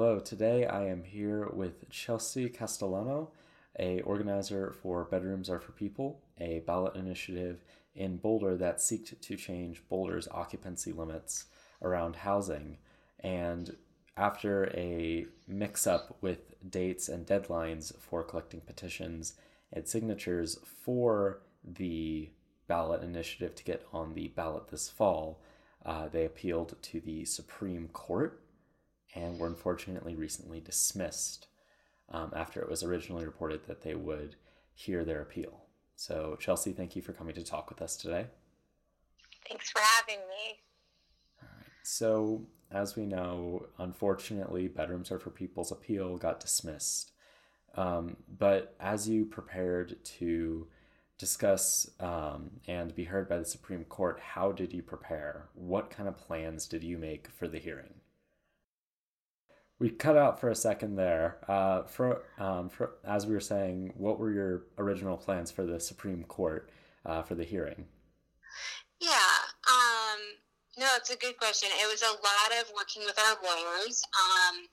hello. Today I am here with Chelsea Castellano, a organizer for Bedrooms Are for People, a ballot initiative in Boulder that seeks to change Boulder's occupancy limits around housing. And after a mix up with dates and deadlines for collecting petitions and signatures for the ballot initiative to get on the ballot this fall, uh, they appealed to the Supreme Court and were unfortunately recently dismissed um, after it was originally reported that they would hear their appeal. So, Chelsea, thank you for coming to talk with us today. Thanks for having me. All right. So, as we know, unfortunately, Bedrooms Are for People's appeal got dismissed. Um, but as you prepared to discuss um, and be heard by the Supreme Court, how did you prepare? What kind of plans did you make for the hearing? We cut out for a second there. Uh, for, um, for as we were saying, what were your original plans for the Supreme Court uh, for the hearing? Yeah, um, no, it's a good question. It was a lot of working with our lawyers. Um,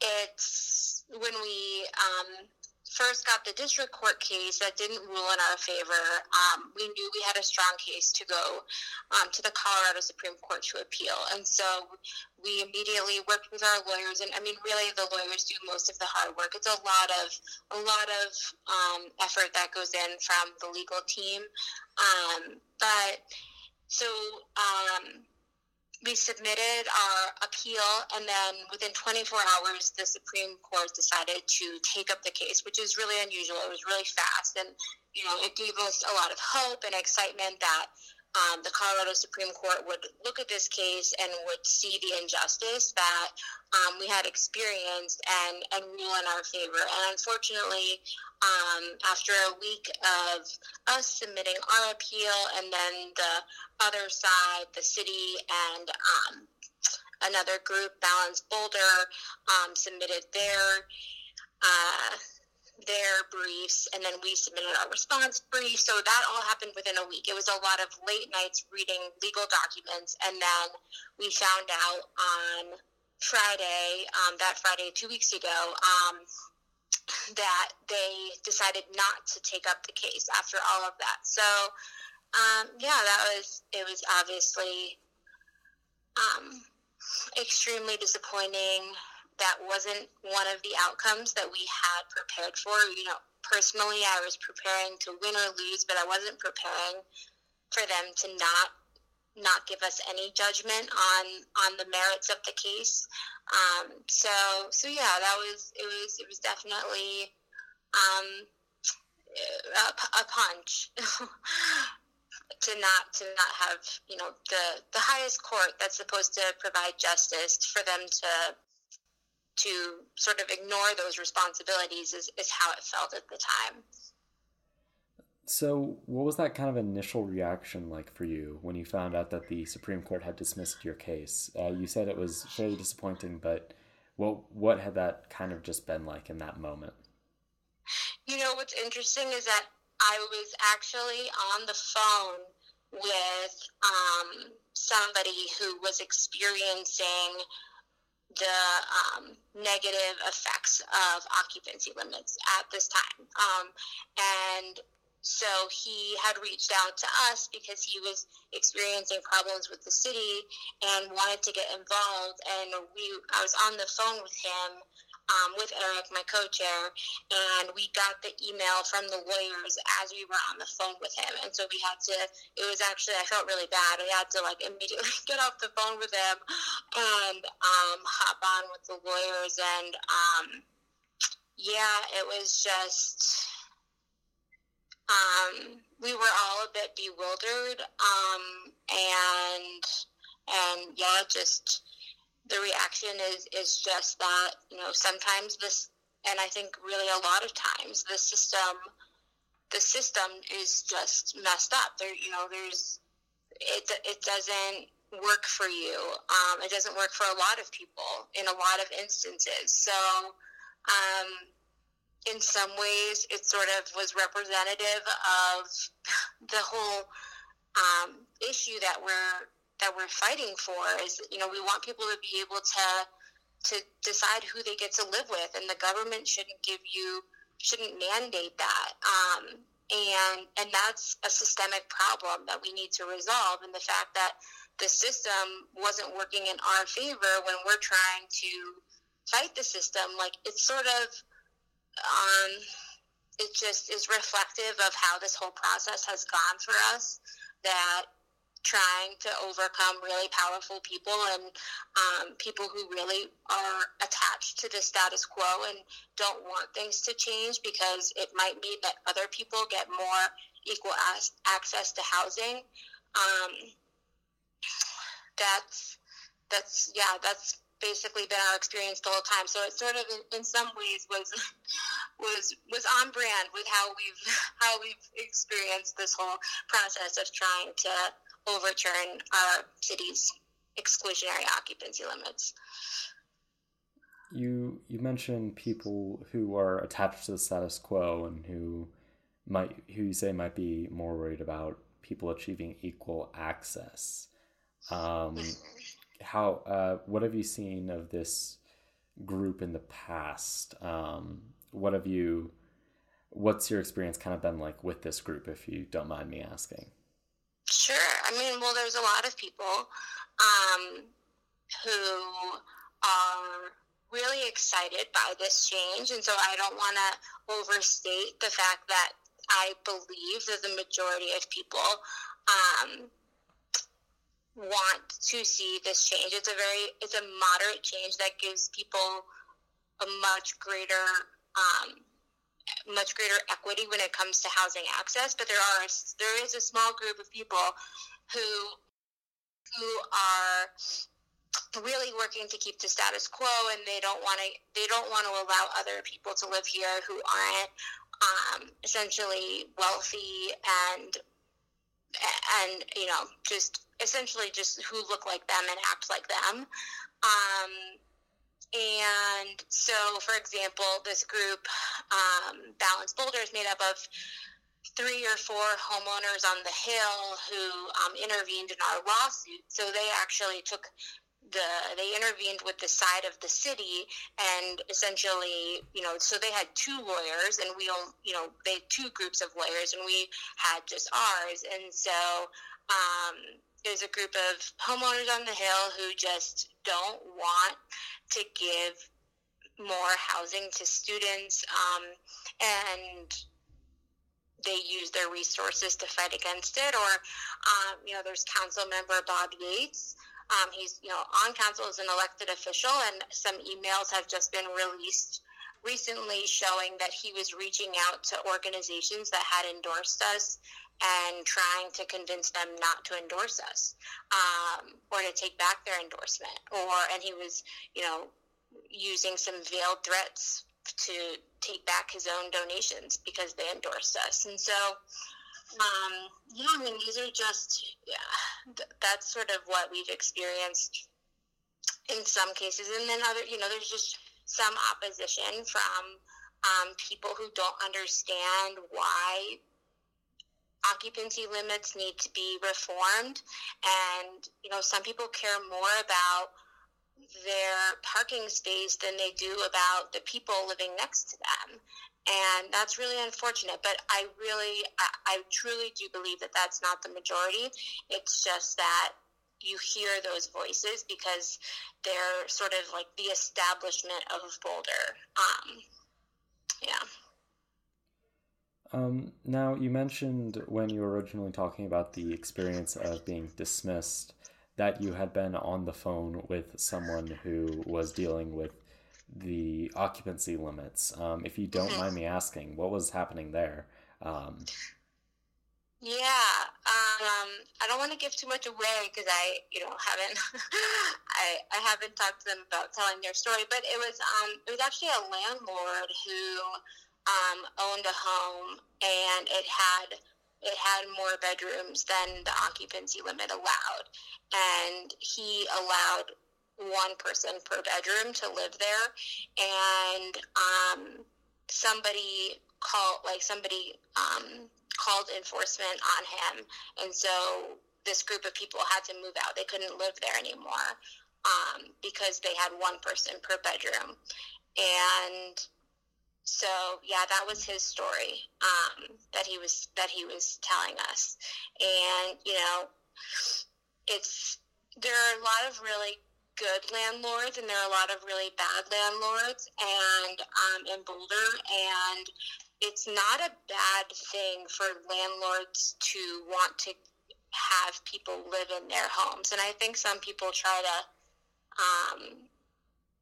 it's when we um, first got the district court case that didn't rule in our favor, um, we knew we had a strong case to go um, to the Colorado Supreme Court to appeal. And so we immediately worked with our lawyers. And I mean, really, the lawyers do most of the hard work. It's a lot of a lot of um, effort that goes in from the legal team. Um, but so um, we submitted our appeal, and then within 24 hours, the Supreme Court decided to take up the case, which is really unusual. It was really fast, and you know, it gave us a lot of hope and excitement that um, the Colorado Supreme Court would look at this case and would see the injustice that um, we had experienced and, and rule in our favor. And unfortunately, um, after a week of us submitting our appeal and then the other side, the city and um, another group, Balance Boulder, um, submitted their. Uh, their briefs and then we submitted our response brief. So that all happened within a week. It was a lot of late nights reading legal documents. And then we found out on Friday, um, that Friday, two weeks ago, um, that they decided not to take up the case after all of that. So, um, yeah, that was, it was obviously um, extremely disappointing that wasn't one of the outcomes that we had prepared for. You know, personally, I was preparing to win or lose, but I wasn't preparing for them to not not give us any judgment on on the merits of the case. Um, so so yeah, that was it was it was definitely um, a, a punch. to not to not have you know the the highest court that's supposed to provide justice for them to to sort of ignore those responsibilities is, is how it felt at the time. So, what was that kind of initial reaction like for you when you found out that the Supreme Court had dismissed your case? Uh, you said it was very disappointing, but what what had that kind of just been like in that moment? You know, what's interesting is that I was actually on the phone with um, somebody who was experiencing the um, negative effects of occupancy limits at this time. Um, and so he had reached out to us because he was experiencing problems with the city and wanted to get involved. And we, I was on the phone with him um, with Eric, my co-chair, and we got the email from the lawyers as we were on the phone with him. And so we had to. It was actually I felt really bad. We had to like immediately get off the phone with him and um, hop on with the lawyers. And um, yeah, it was just. Um, we were all a bit bewildered, um, and and yeah, just the reaction is is just that you know sometimes this and I think really a lot of times the system the system is just messed up. There you know there's it it doesn't work for you. Um, it doesn't work for a lot of people in a lot of instances. So um, in some ways it sort of was representative of the whole um, issue that we're that we're fighting for is you know we want people to be able to to decide who they get to live with, and the government shouldn't give you shouldn't mandate that. Um, and and that's a systemic problem that we need to resolve. And the fact that the system wasn't working in our favor when we're trying to fight the system, like it's sort of um, it just is reflective of how this whole process has gone for us. That trying to overcome really powerful people and um, people who really are attached to the status quo and don't want things to change because it might mean that other people get more equal as- access to housing. Um, that's that's yeah that's basically been our experience the whole time. So it sort of, in, in, some ways, was was was on brand with how we've how we've experienced this whole process of trying to overturn our city's exclusionary occupancy limits. You you mentioned people who are attached to the status quo and who might who you say might be more worried about people achieving equal access. Um, how uh, what have you seen of this group in the past? Um, what have you? What's your experience kind of been like with this group, if you don't mind me asking? Sure. I mean, well, there's a lot of people um, who are really excited by this change, and so I don't want to overstate the fact that I believe that the majority of people um, want to see this change. It's a very it's a moderate change that gives people a much greater um, much greater equity when it comes to housing access. But there are there is a small group of people who who are really working to keep the status quo, and they don't want to they don't want to allow other people to live here who aren't um, essentially wealthy and and you know just essentially just who look like them and act like them. Um, and so, for example, this group, um, Balance Boulder, is made up of three or four homeowners on the Hill who um, intervened in our lawsuit. So they actually took the they intervened with the side of the city and essentially you know so they had two lawyers and we all you know they had two groups of lawyers and we had just ours and so um, there's a group of homeowners on the hill who just don't want to give more housing to students um, and they use their resources to fight against it or um, you know there's council member bob yates um, he's you know on council as an elected official and some emails have just been released recently showing that he was reaching out to organizations that had endorsed us and trying to convince them not to endorse us um, or to take back their endorsement. Or and he was, you know, using some veiled threats to take back his own donations because they endorsed us. And so, um, yeah, I mean, these are just yeah, th- that's sort of what we've experienced in some cases, and then other, you know, there's just some opposition from um, people who don't understand why occupancy limits need to be reformed. And, you know, some people care more about their parking space than they do about the people living next to them. And that's really unfortunate. But I really, I, I truly do believe that that's not the majority. It's just that you hear those voices because they're sort of like the establishment of Boulder. Um, yeah. Um, now, you mentioned when you were originally talking about the experience of being dismissed that you had been on the phone with someone who was dealing with the occupancy limits. Um, if you don't mm-hmm. mind me asking, what was happening there? Um, yeah, um, I don't want to give too much away because I, you know, haven't, I, I haven't talked to them about telling their story. But it was, um, it was actually a landlord who um, owned a home and it had it had more bedrooms than the occupancy limit allowed, and he allowed one person per bedroom to live there, and um, somebody called like somebody um, called enforcement on him, and so this group of people had to move out. They couldn't live there anymore. um, because they had one person per bedroom. And so yeah, that was his story um, that he was that he was telling us. And you know, it's there are a lot of really good landlords and there are a lot of really bad landlords and um, in Boulder and it's not a bad thing for landlords to want to have people live in their homes and I think some people try to um,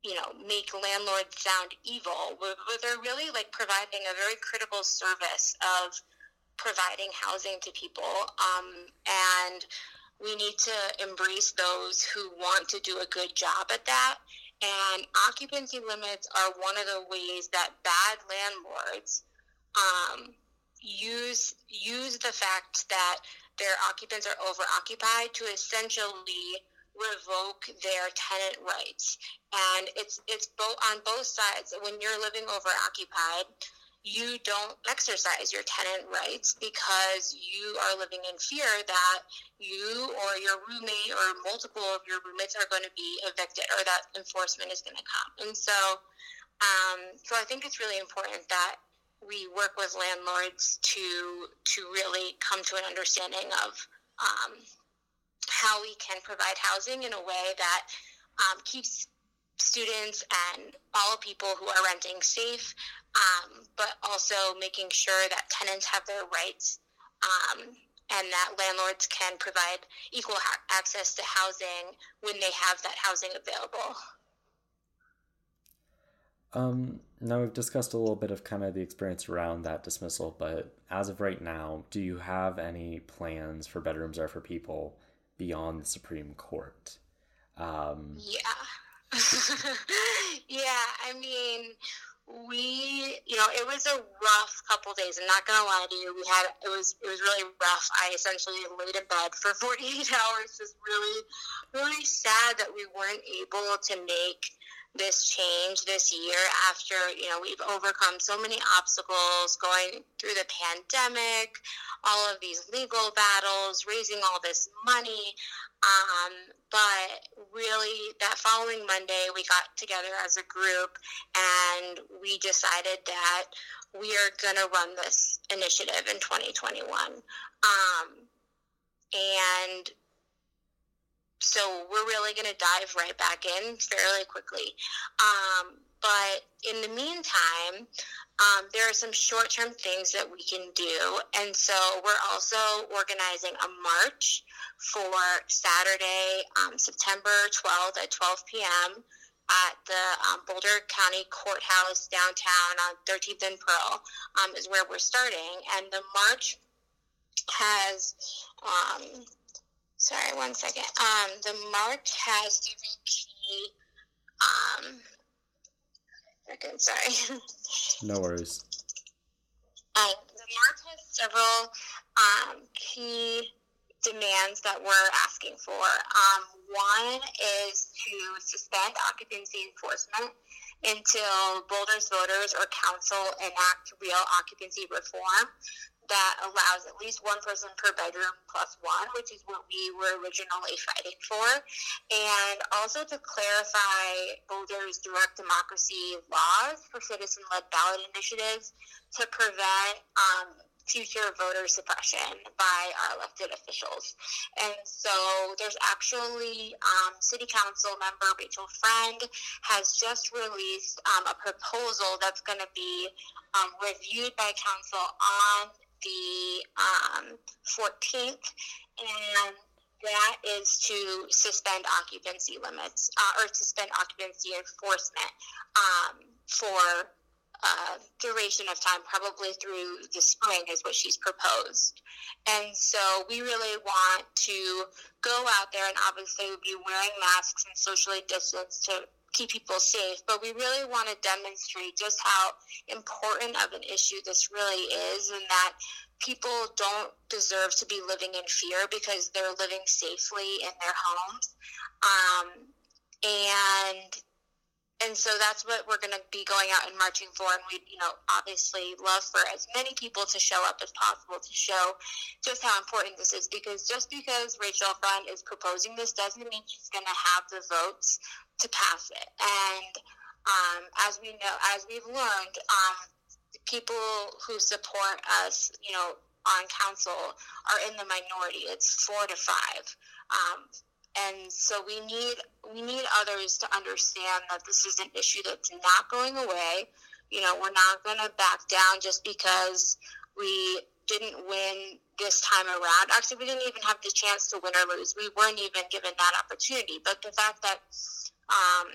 you know make landlords sound evil they're really like providing a very critical service of providing housing to people um, and we need to embrace those who want to do a good job at that. And occupancy limits are one of the ways that bad landlords um, use use the fact that their occupants are over occupied to essentially revoke their tenant rights. And it's it's both on both sides. When you're living over occupied, you don't exercise your tenant rights because you are living in fear that you or your roommate or multiple of your roommates are going to be evicted or that enforcement is going to come. And so, um, so I think it's really important that we work with landlords to to really come to an understanding of um, how we can provide housing in a way that um, keeps students and all people who are renting safe, um, but also making sure that tenants have their rights um, and that landlords can provide equal ha- access to housing when they have that housing available. Um, now we've discussed a little bit of kind of the experience around that dismissal, but as of right now, do you have any plans for bedrooms are for people beyond the Supreme Court? Um, yeah. yeah, I mean, we, you know, it was a rough couple days. I'm not gonna lie to you. We had it was it was really rough. I essentially laid in bed for 48 hours, just really, really sad that we weren't able to make this change this year after you know we've overcome so many obstacles going through the pandemic all of these legal battles raising all this money um, but really, that following Monday, we got together as a group and we decided that we are going to run this initiative in 2021. Um, and so we're really going to dive right back in fairly quickly. Um, but in the meantime, um, there are some short term things that we can do. And so we're also organizing a march for Saturday, um, September 12th at 12 p.m. at the um, Boulder County Courthouse downtown on 13th and Pearl um, is where we're starting. And the march has, um, sorry, one second. Um, the march has three key second. Sorry. no worries. Um, the march has several um, key demands that we're asking for. Um, one is to suspend occupancy enforcement until Boulder's voters or council enact real occupancy reform that allows at least one person per bedroom plus one, which is what we were originally fighting for. And also to clarify Boulder's direct democracy laws for citizen led ballot initiatives to prevent um, future voter suppression by our elected officials. And so there's actually um, City Council member Rachel Friend has just released um, a proposal that's going to be um, reviewed by council on the um, 14th, and that is to suspend occupancy limits uh, or suspend occupancy enforcement um, for uh, duration of time, probably through the spring, is what she's proposed. And so we really want to go out there and obviously be wearing masks and socially distance to keep people safe, but we really want to demonstrate just how important of an issue this really is and that people don't deserve to be living in fear because they're living safely in their homes. Um, and and so that's what we're going to be going out and marching for. And we, you know, obviously love for as many people to show up as possible to show just how important this is. Because just because Rachel Friend is proposing this doesn't mean she's going to have the votes to pass it. And um, as we know, as we've learned, um, people who support us, you know, on council are in the minority. It's four to five. Um, and so we need we need others to understand that this is an issue that's not going away. You know, we're not going to back down just because we didn't win this time around. Actually, we didn't even have the chance to win or lose. We weren't even given that opportunity. But the fact that um,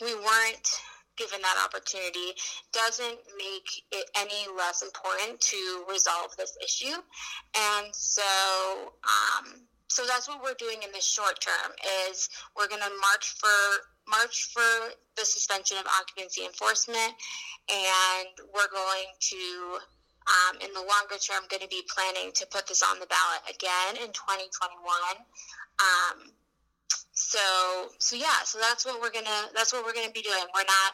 we weren't given that opportunity doesn't make it any less important to resolve this issue. And so, um, so that's what we're doing in the short term is we're going to march for march for the suspension of occupancy enforcement and we're going to um, in the longer term going to be planning to put this on the ballot again in 2021 um, so so yeah so that's what we're gonna that's what we're gonna be doing. We're not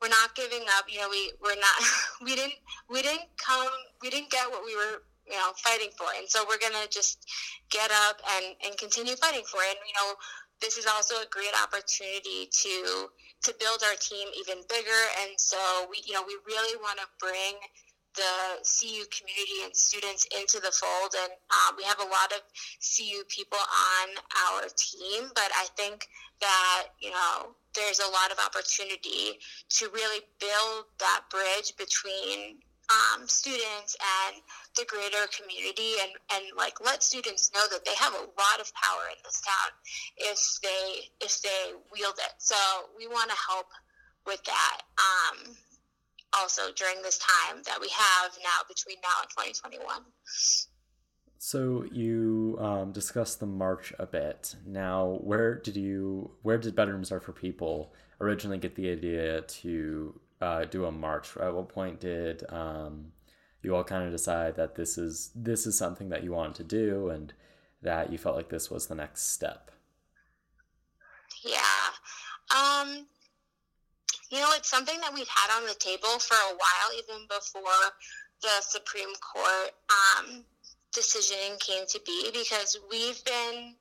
we're not giving up you know we we're not we didn't we didn't come we didn't get what we were you know fighting for. And so we're gonna just get up and and continue fighting for it. And you know this is also a great opportunity to to build our team even bigger. And so we you know we really want to bring the CU community and students into the fold. And um, we have a lot of CU people on our team, but I think that, you know, there's a lot of opportunity to really build that bridge between um, students and the greater community and, and like let students know that they have a lot of power in this town if they if they wield it so we want to help with that um, also during this time that we have now between now and 2021. So you um, discussed the march a bit. Now, where did you, where did Bedrooms Are for People originally get the idea to uh, do a march? At what point did um, you all kind of decide that this is this is something that you wanted to do, and that you felt like this was the next step? Yeah. Um, you know, it's something that we've had on the table for a while, even before the Supreme Court um, decision came to be, because we've been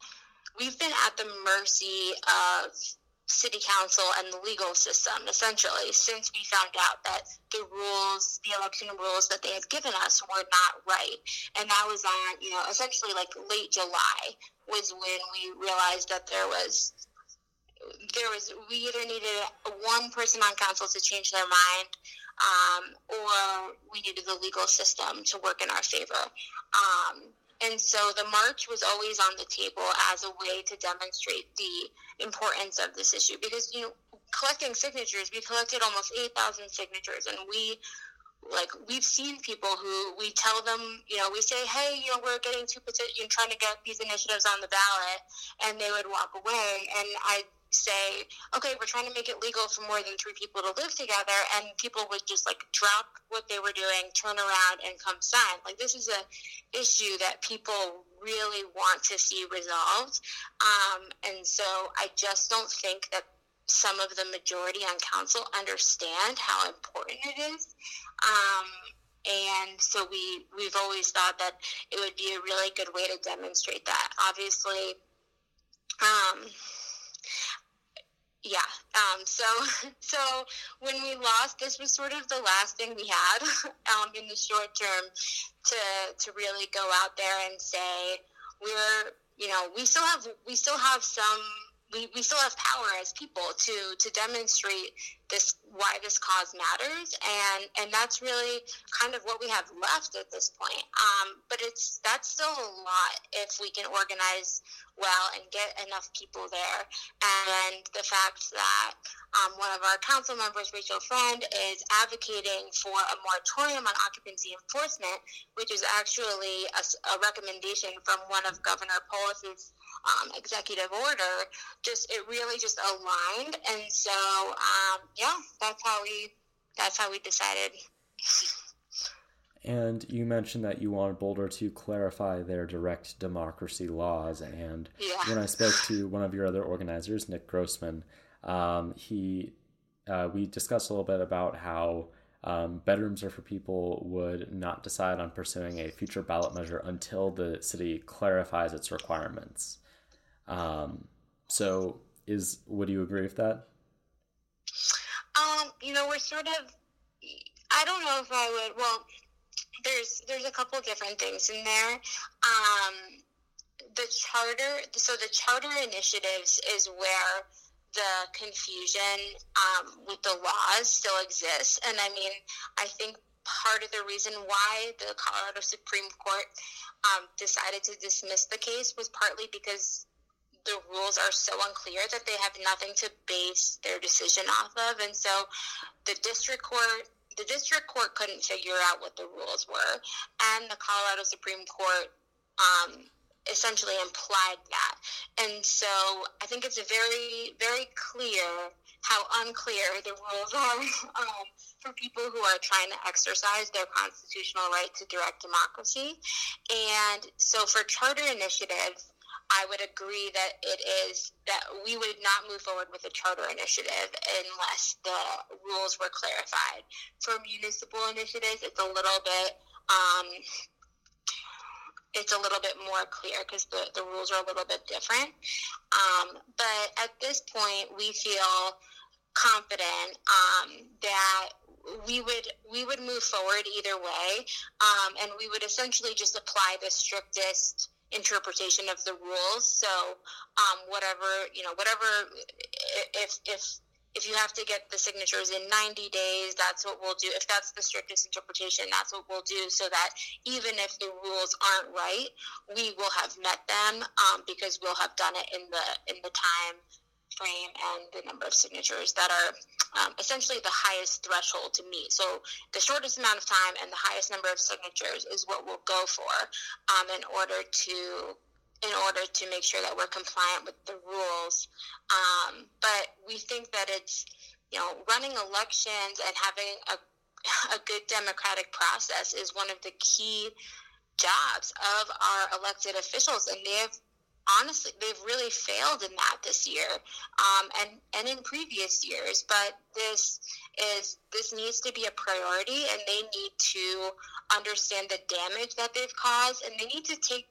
we've been at the mercy of city council and the legal system essentially since we found out that the rules the election rules that they had given us were not right. And that was on you know essentially like late july was when we realized that there was there was we either needed one person on council to change their mind um, or we needed the legal system to work in our favor. Um, and so the march was always on the table as a way to demonstrate the importance of this issue because you know collecting signatures we collected almost 8000 signatures and we like we've seen people who we tell them, you know, we say, hey, you know, we're getting two petitions, trying to get these initiatives on the ballot, and they would walk away. And I say, okay, we're trying to make it legal for more than three people to live together, and people would just like drop what they were doing, turn around, and come sign. Like this is a issue that people really want to see resolved, um, and so I just don't think that some of the majority on council understand how important it is. Um, and so we we've always thought that it would be a really good way to demonstrate that. Obviously, um, yeah. Um, so, so when we lost, this was sort of the last thing we had um, in the short term to to really go out there and say we're, you know, we still have we still have some we, we still have power as people to to demonstrate this why this cause matters. And and that's really kind of what we have left at this point. Um, but it's that's still a lot if we can organize well and get enough people there. And the fact that um, one of our council members rachel friend is advocating for a moratorium on occupancy enforcement which is actually a, a recommendation from one of governor polis's um, executive order just it really just aligned and so um, yeah that's how we that's how we decided and you mentioned that you wanted Boulder to clarify their direct democracy laws. And yeah. when I spoke to one of your other organizers, Nick Grossman, um, he uh, we discussed a little bit about how um, bedrooms are for people would not decide on pursuing a future ballot measure until the city clarifies its requirements. Um, so, is would you agree with that? Um, you know, we're sort of. I don't know if I would. Well, there's there's a couple different things in there. Um, the charter. So the charter initiatives is where the confusion um, with the laws still exists. And I mean, I think part of the reason why the Colorado Supreme Court um, decided to dismiss the case was partly because the rules are so unclear that they have nothing to base their decision off of. And so the district court the district court couldn't figure out what the rules were, and the Colorado Supreme Court um, essentially implied that. And so I think it's very, very clear how unclear the rules are um, for people who are trying to exercise their constitutional right to direct democracy. And so for charter initiatives, I would agree that it is that we would not move forward with a charter initiative unless the rules were clarified. For municipal initiatives, it's a little bit um, it's a little bit more clear because the, the rules are a little bit different. Um, but at this point, we feel confident um, that we would we would move forward either way, um, and we would essentially just apply the strictest interpretation of the rules. So um, whatever you know, whatever if if if you have to get the signatures in 90 days, that's what we'll do. If that's the strictest interpretation, that's what we'll do so that even if the rules aren't right, we will have met them um, because we'll have done it in the in the time frame and the number of signatures that are um, essentially the highest threshold to meet. So the shortest amount of time and the highest number of signatures is what we'll go for um, in order to in order to make sure that we're compliant with the rules. Um, but we think that it's, you know, running elections and having a, a good democratic process is one of the key jobs of our elected officials. And they have honestly, they've really failed in that this year um, and, and in previous years. But this is this needs to be a priority and they need to understand the damage that they've caused and they need to take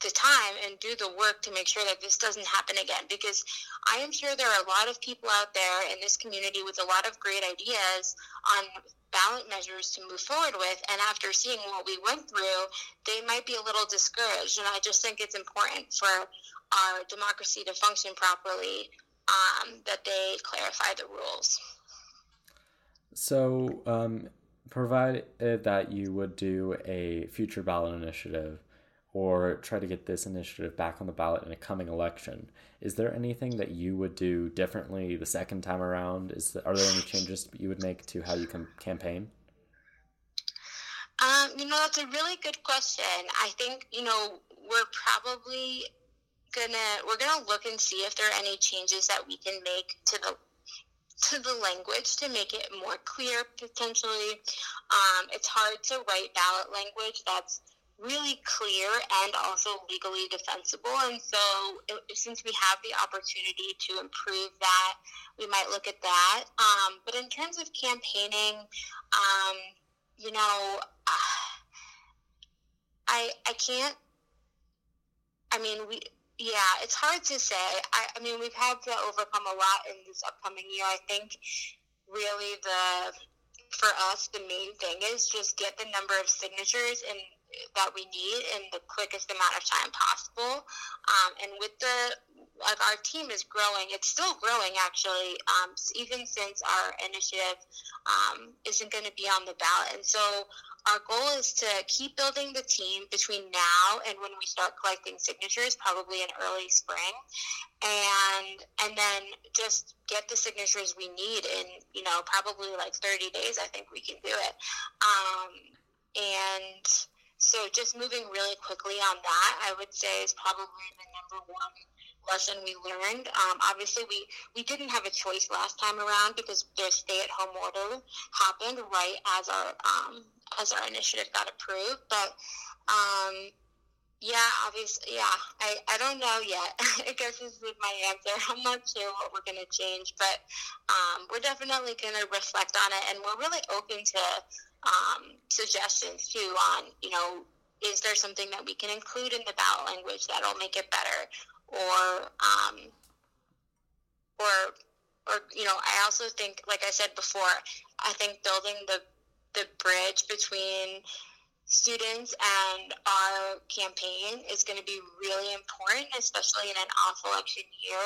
the time and do the work to make sure that this doesn't happen again because I am sure there are a lot of people out there in this community with a lot of great ideas on ballot measures to move forward with and after seeing what we went through they might be a little discouraged and I just think it's important for our democracy to function properly um, that they clarify the rules. So, um, provided that you would do a future ballot initiative, or try to get this initiative back on the ballot in a coming election. Is there anything that you would do differently the second time around? Is are there any changes you would make to how you can campaign? Um, you know, that's a really good question. I think you know we're probably gonna we're gonna look and see if there are any changes that we can make to the to the language to make it more clear potentially. Um, it's hard to write ballot language that's really clear and also legally defensible. And so, it, since we have the opportunity to improve that, we might look at that. Um, but in terms of campaigning, um, you know, I I can't. I mean, we. Yeah, it's hard to say. I, I mean, we've had to overcome a lot in this upcoming year. I think really the for us the main thing is just get the number of signatures and that we need in the quickest amount of time possible. Um, and with the like our team is growing, it's still growing actually, um, even since our initiative um, isn't going to be on the ballot. And so our goal is to keep building the team between now and when we start collecting signatures, probably in early spring, and and then just get the signatures we need in you know probably like 30 days. I think we can do it. Um, and so just moving really quickly on that, I would say is probably the number one lesson we learned. Um, obviously, we, we didn't have a choice last time around because the stay-at-home order happened right as our um, as our initiative got approved. But um, Yeah, obviously, yeah. I, I don't know yet. I guess this is my answer. I'm not sure what we're going to change, but um, we're definitely going to reflect on it, and we're really open to um, suggestions too on, you know, is there something that we can include in the ballot language that'll make it better, or um, or or you know, I also think, like I said before, I think building the the bridge between students and our campaign is going to be really important, especially in an off election year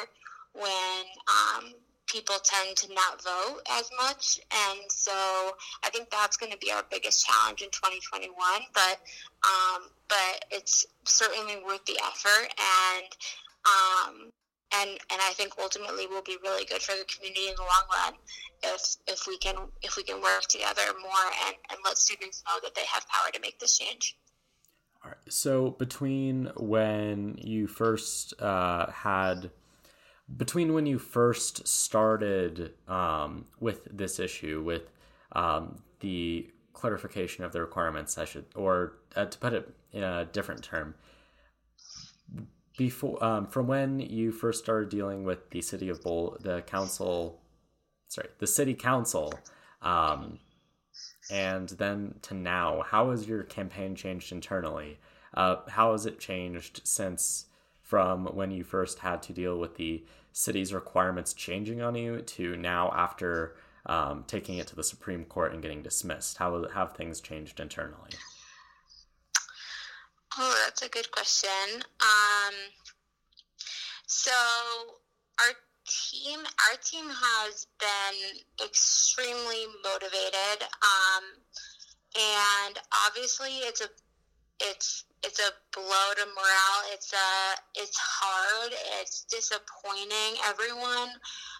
when um, people tend to not vote as much. And so I think that's going to be our biggest challenge in 2021. But um, but it's certainly worth the effort, and um, and and I think ultimately will be really good for the community in the long run if if we can if we can work together more and, and let students know that they have power to make this change. All right. So between when you first uh, had between when you first started um, with this issue with um, the clarification of the requirements, I should, or uh, to put it in a different term, before um, from when you first started dealing with the city of Boulder, the council, sorry, the city council, um, and then to now, how has your campaign changed internally? Uh, how has it changed since from when you first had to deal with the city's requirements changing on you to now after um, taking it to the Supreme Court and getting dismissed? How have things changed internally? Oh, that's a good question. Um, so our team, our team has been extremely motivated, um, and obviously it's a it's it's a blow to morale. It's a it's hard. It's disappointing. Everyone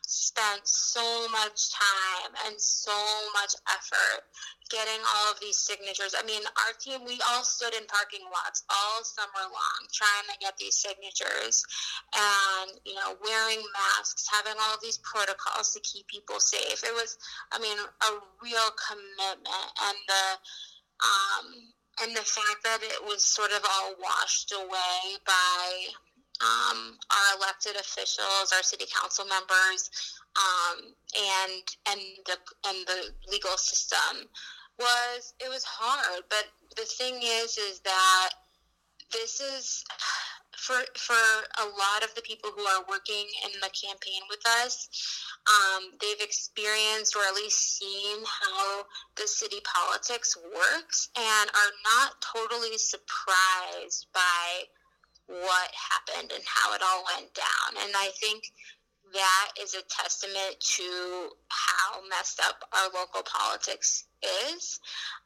spent so much time and so much effort getting all of these signatures. I mean, our team, we all stood in parking lots all summer long trying to get these signatures and, you know, wearing masks, having all these protocols to keep people safe. It was, I mean, a real commitment and the, um, and the fact that it was sort of all washed away by um, our elected officials, our city council members, um, and and the and the legal system was it was hard. But the thing is, is that this is for for a lot of the people who are working in the campaign with us, um, they've experienced or at least seen how the city politics works and are not totally surprised by what happened and how it all went down. And I think that is a testament to how messed up our local politics is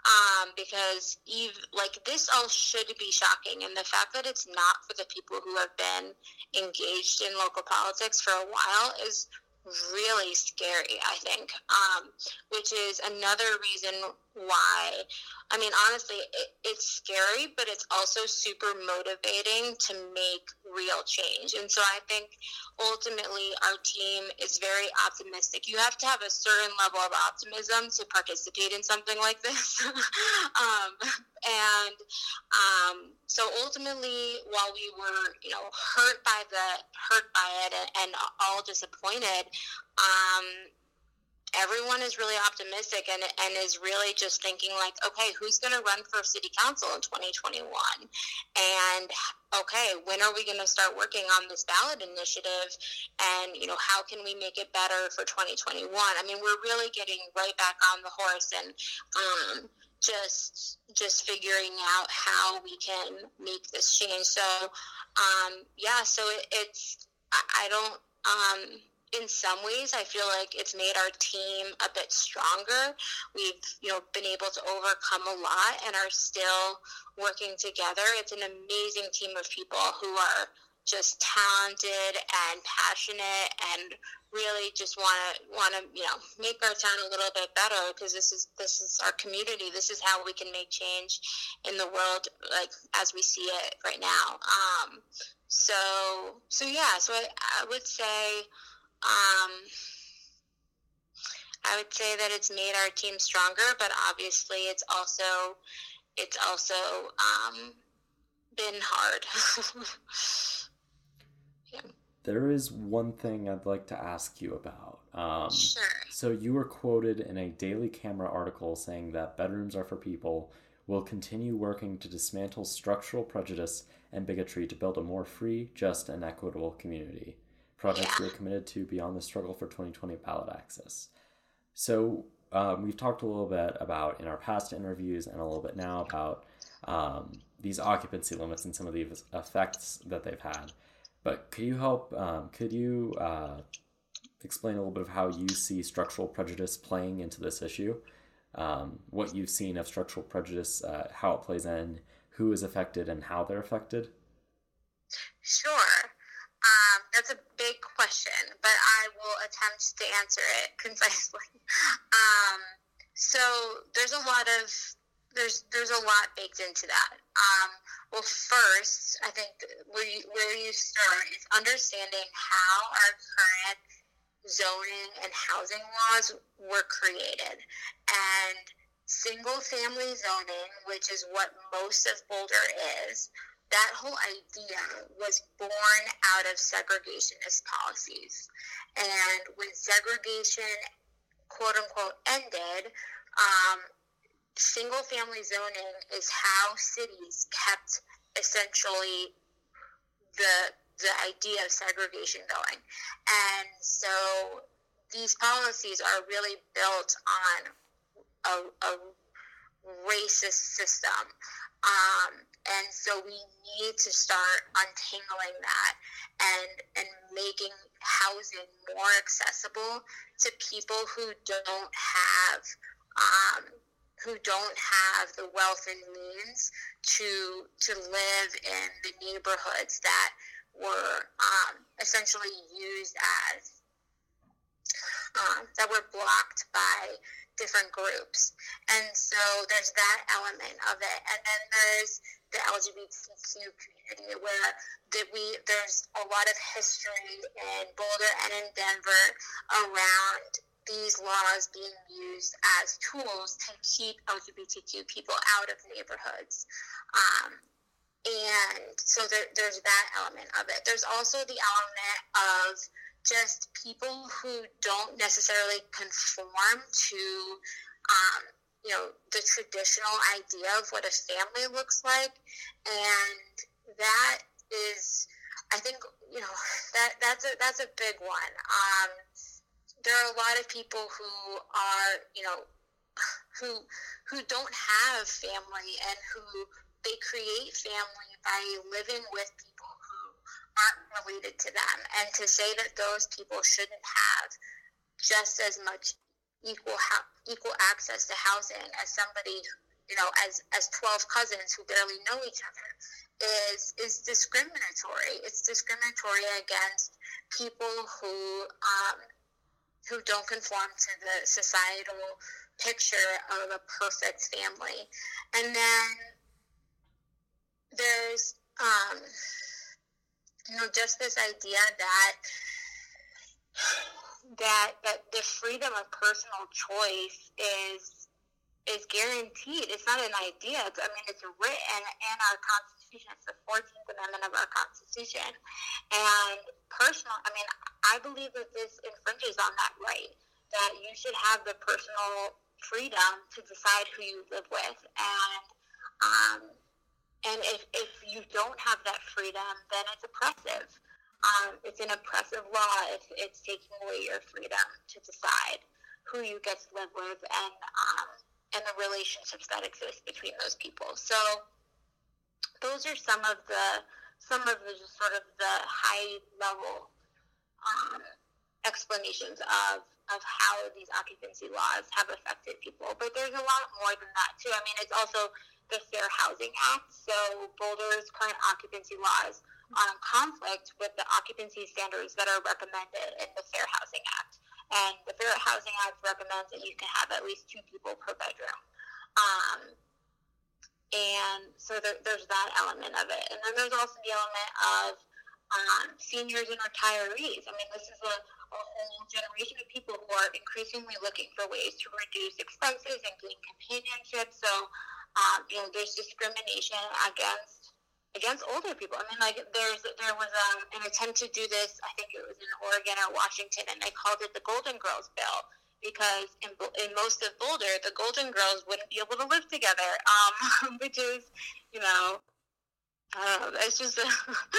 um, because Eve, like this all should be shocking and the fact that it's not for the people who have been engaged in local politics for a while is really scary, I think, um, which is another reason why. I mean, honestly, it, it's scary, but it's also super motivating to make real change. And so I think ultimately our team is very optimistic. You have to have a certain level of optimism to participate in something like this. um, and um, so ultimately, while we were, you know, hurt by the hurt by it and, and all disappointed, um, everyone is really optimistic and, and is really just thinking like okay who's going to run for city council in 2021 and okay when are we going to start working on this ballot initiative? And you know how can we make it better for 2021 i mean we're really getting right back on the horse and um, just just figuring out how we can make this change. So um, yeah so it, it's I, I don't um, in some ways, I feel like it's made our team a bit stronger. We've, you know, been able to overcome a lot and are still working together. It's an amazing team of people who are just talented and passionate and really just want to want to you know make our town a little bit better because this is this is our community this is how we can make change in the world like as we see it right now um so so yeah so i, I would say um, I would say that it's made our team stronger, but obviously it's also it's also um, been hard. yeah. There is one thing I'd like to ask you about. Um, sure. So you were quoted in a Daily Camera article saying that bedrooms are for people We'll continue working to dismantle structural prejudice and bigotry to build a more free, just, and equitable community. Projects yeah. we are committed to beyond the struggle for 2020 ballot access. So um, we've talked a little bit about in our past interviews and a little bit now about um, these occupancy limits and some of the effects that they've had. But could you help? Um, could you uh, explain a little bit of how you see structural prejudice playing into this issue? Um, what you've seen of structural prejudice, uh, how it plays in, who is affected, and how they're affected? Sure. That's a big question, but I will attempt to answer it concisely. Um, so there's a lot of there's there's a lot baked into that. Um, well, first, I think where you, where you start is understanding how our current zoning and housing laws were created, and single family zoning, which is what most of Boulder is. That whole idea was born out of segregationist policies. And when segregation, quote unquote, ended, um, single family zoning is how cities kept essentially the the idea of segregation going. And so these policies are really built on a, a racist system. Um, and so we need to start untangling that and and making housing more accessible to people who don't have um, who don't have the wealth and means to to live in the neighborhoods that were um, essentially used as um, that were blocked by different groups. And so there's that element of it. And then there's the LGBTQ community where that we there's a lot of history in Boulder and in Denver around these laws being used as tools to keep LGBTQ people out of neighborhoods. Um, and so there, there's that element of it. There's also the element of just people who don't necessarily conform to, um, you know, the traditional idea of what a family looks like. And that is, I think, you know, that, that's a, that's a big one. Um, there are a lot of people who are, you know, who who don't have family and who they create family by living with people related to them. And to say that those people shouldn't have just as much equal equal access to housing as somebody you know as as 12 cousins who barely know each other is is discriminatory it's discriminatory against people who um, who don't conform to the societal picture of a perfect family. And then there's, um, you know, just this idea that that that the freedom of personal choice is is guaranteed. It's not an idea. It's, I mean, it's written in our Constitution. It's the 14th Amendment of our Constitution. And personal, I mean, I believe that this infringes on that right, that you should have the personal freedom to decide who you live with. And, um, and if, if you don't have that freedom, then it's oppressive. Um, it's an oppressive law if it's taking away your freedom to decide who you get to live with and um, and the relationships that exist between those people. So those are some of the some of the just sort of the high level um, explanations of of how these occupancy laws have affected people. But there's a lot more than that too. I mean, it's also the Fair Housing Act. So Boulder's current occupancy laws are in conflict with the occupancy standards that are recommended in the Fair Housing Act. And the Fair Housing Act recommends that you can have at least two people per bedroom. Um, and so there, there's that element of it. And then there's also the element of um, seniors and retirees. I mean, this is a, a whole generation of people who are increasingly looking for ways to reduce expenses and gain companionship. So, um, you know, there's discrimination against against older people. I mean, like there's there was um, an attempt to do this. I think it was in Oregon or Washington, and they called it the Golden Girls Bill because in, in most of Boulder, the Golden Girls wouldn't be able to live together, um, which is, you know, uh, it's just a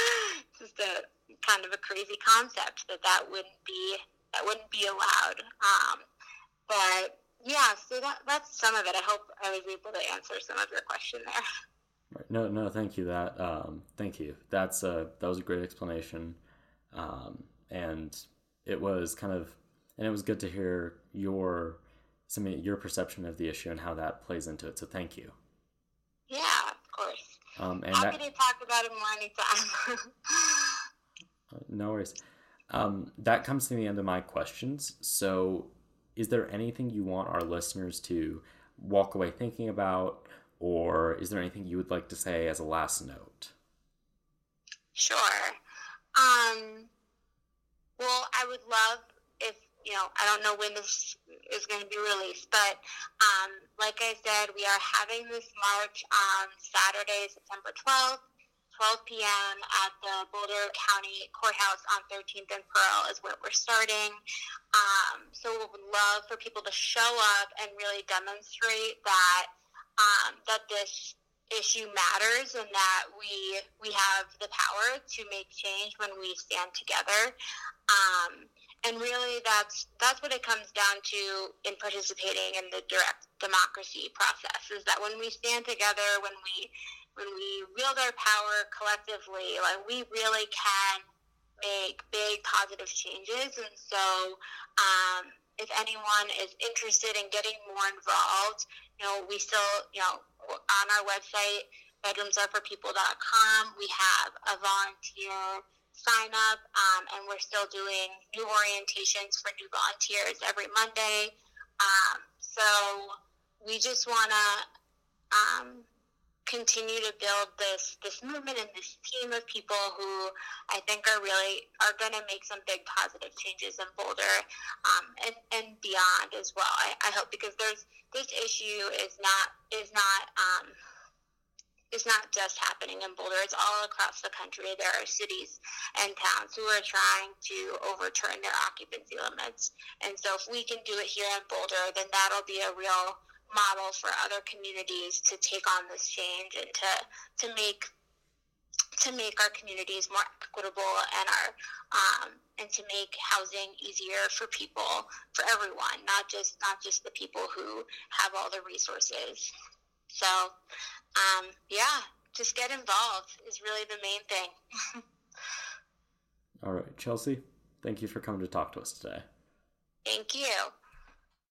just a kind of a crazy concept that that wouldn't be that wouldn't be allowed. Um, but yeah, so that that's some of it. I hope I was able to answer some of your question there. Right. No, no, thank you. That, um, thank you. That's a that was a great explanation, um, and it was kind of, and it was good to hear your some your perception of the issue and how that plays into it. So thank you. Yeah, of course. Um, and Happy that, to talk about it more anytime. no worries. Um, that comes to the end of my questions. So, is there anything you want our listeners to walk away thinking about or is there anything you would like to say as a last note? Sure. Um, well, I would love if, you know, I don't know when this is going to be released, but um, like I said, we are having this march on Saturday, September 12th. 12 p.m. at the Boulder County Courthouse on 13th and Pearl is where we're starting. Um, so we would love for people to show up and really demonstrate that um, that this issue matters and that we we have the power to make change when we stand together. Um, and really, that's that's what it comes down to in participating in the direct democracy process. Is that when we stand together, when we when we wield our power collectively, like we really can make big positive changes. And so, um, if anyone is interested in getting more involved, you know, we still, you know, on our website, bedroomsareforpeople.com, we have a volunteer sign up, um, and we're still doing new orientations for new volunteers every Monday. Um, so we just want to um, continue to build this this movement and this team of people who I think are really are going to make some big positive changes in Boulder um, and and beyond as well. I, I, hope because there's this issue is not is not um, is not just happening in Boulder. It's all across the country. There are cities and towns who are trying to overturn their occupancy limits. And so if we can do it here in Boulder, then that'll be a real model for other communities to take on this change and to to make to make our communities more equitable and our um, and to make housing easier for people for everyone not just not just the people who have all the resources. So um, yeah just get involved is really the main thing. All right chelsea thank you for coming to talk to us today. Thank you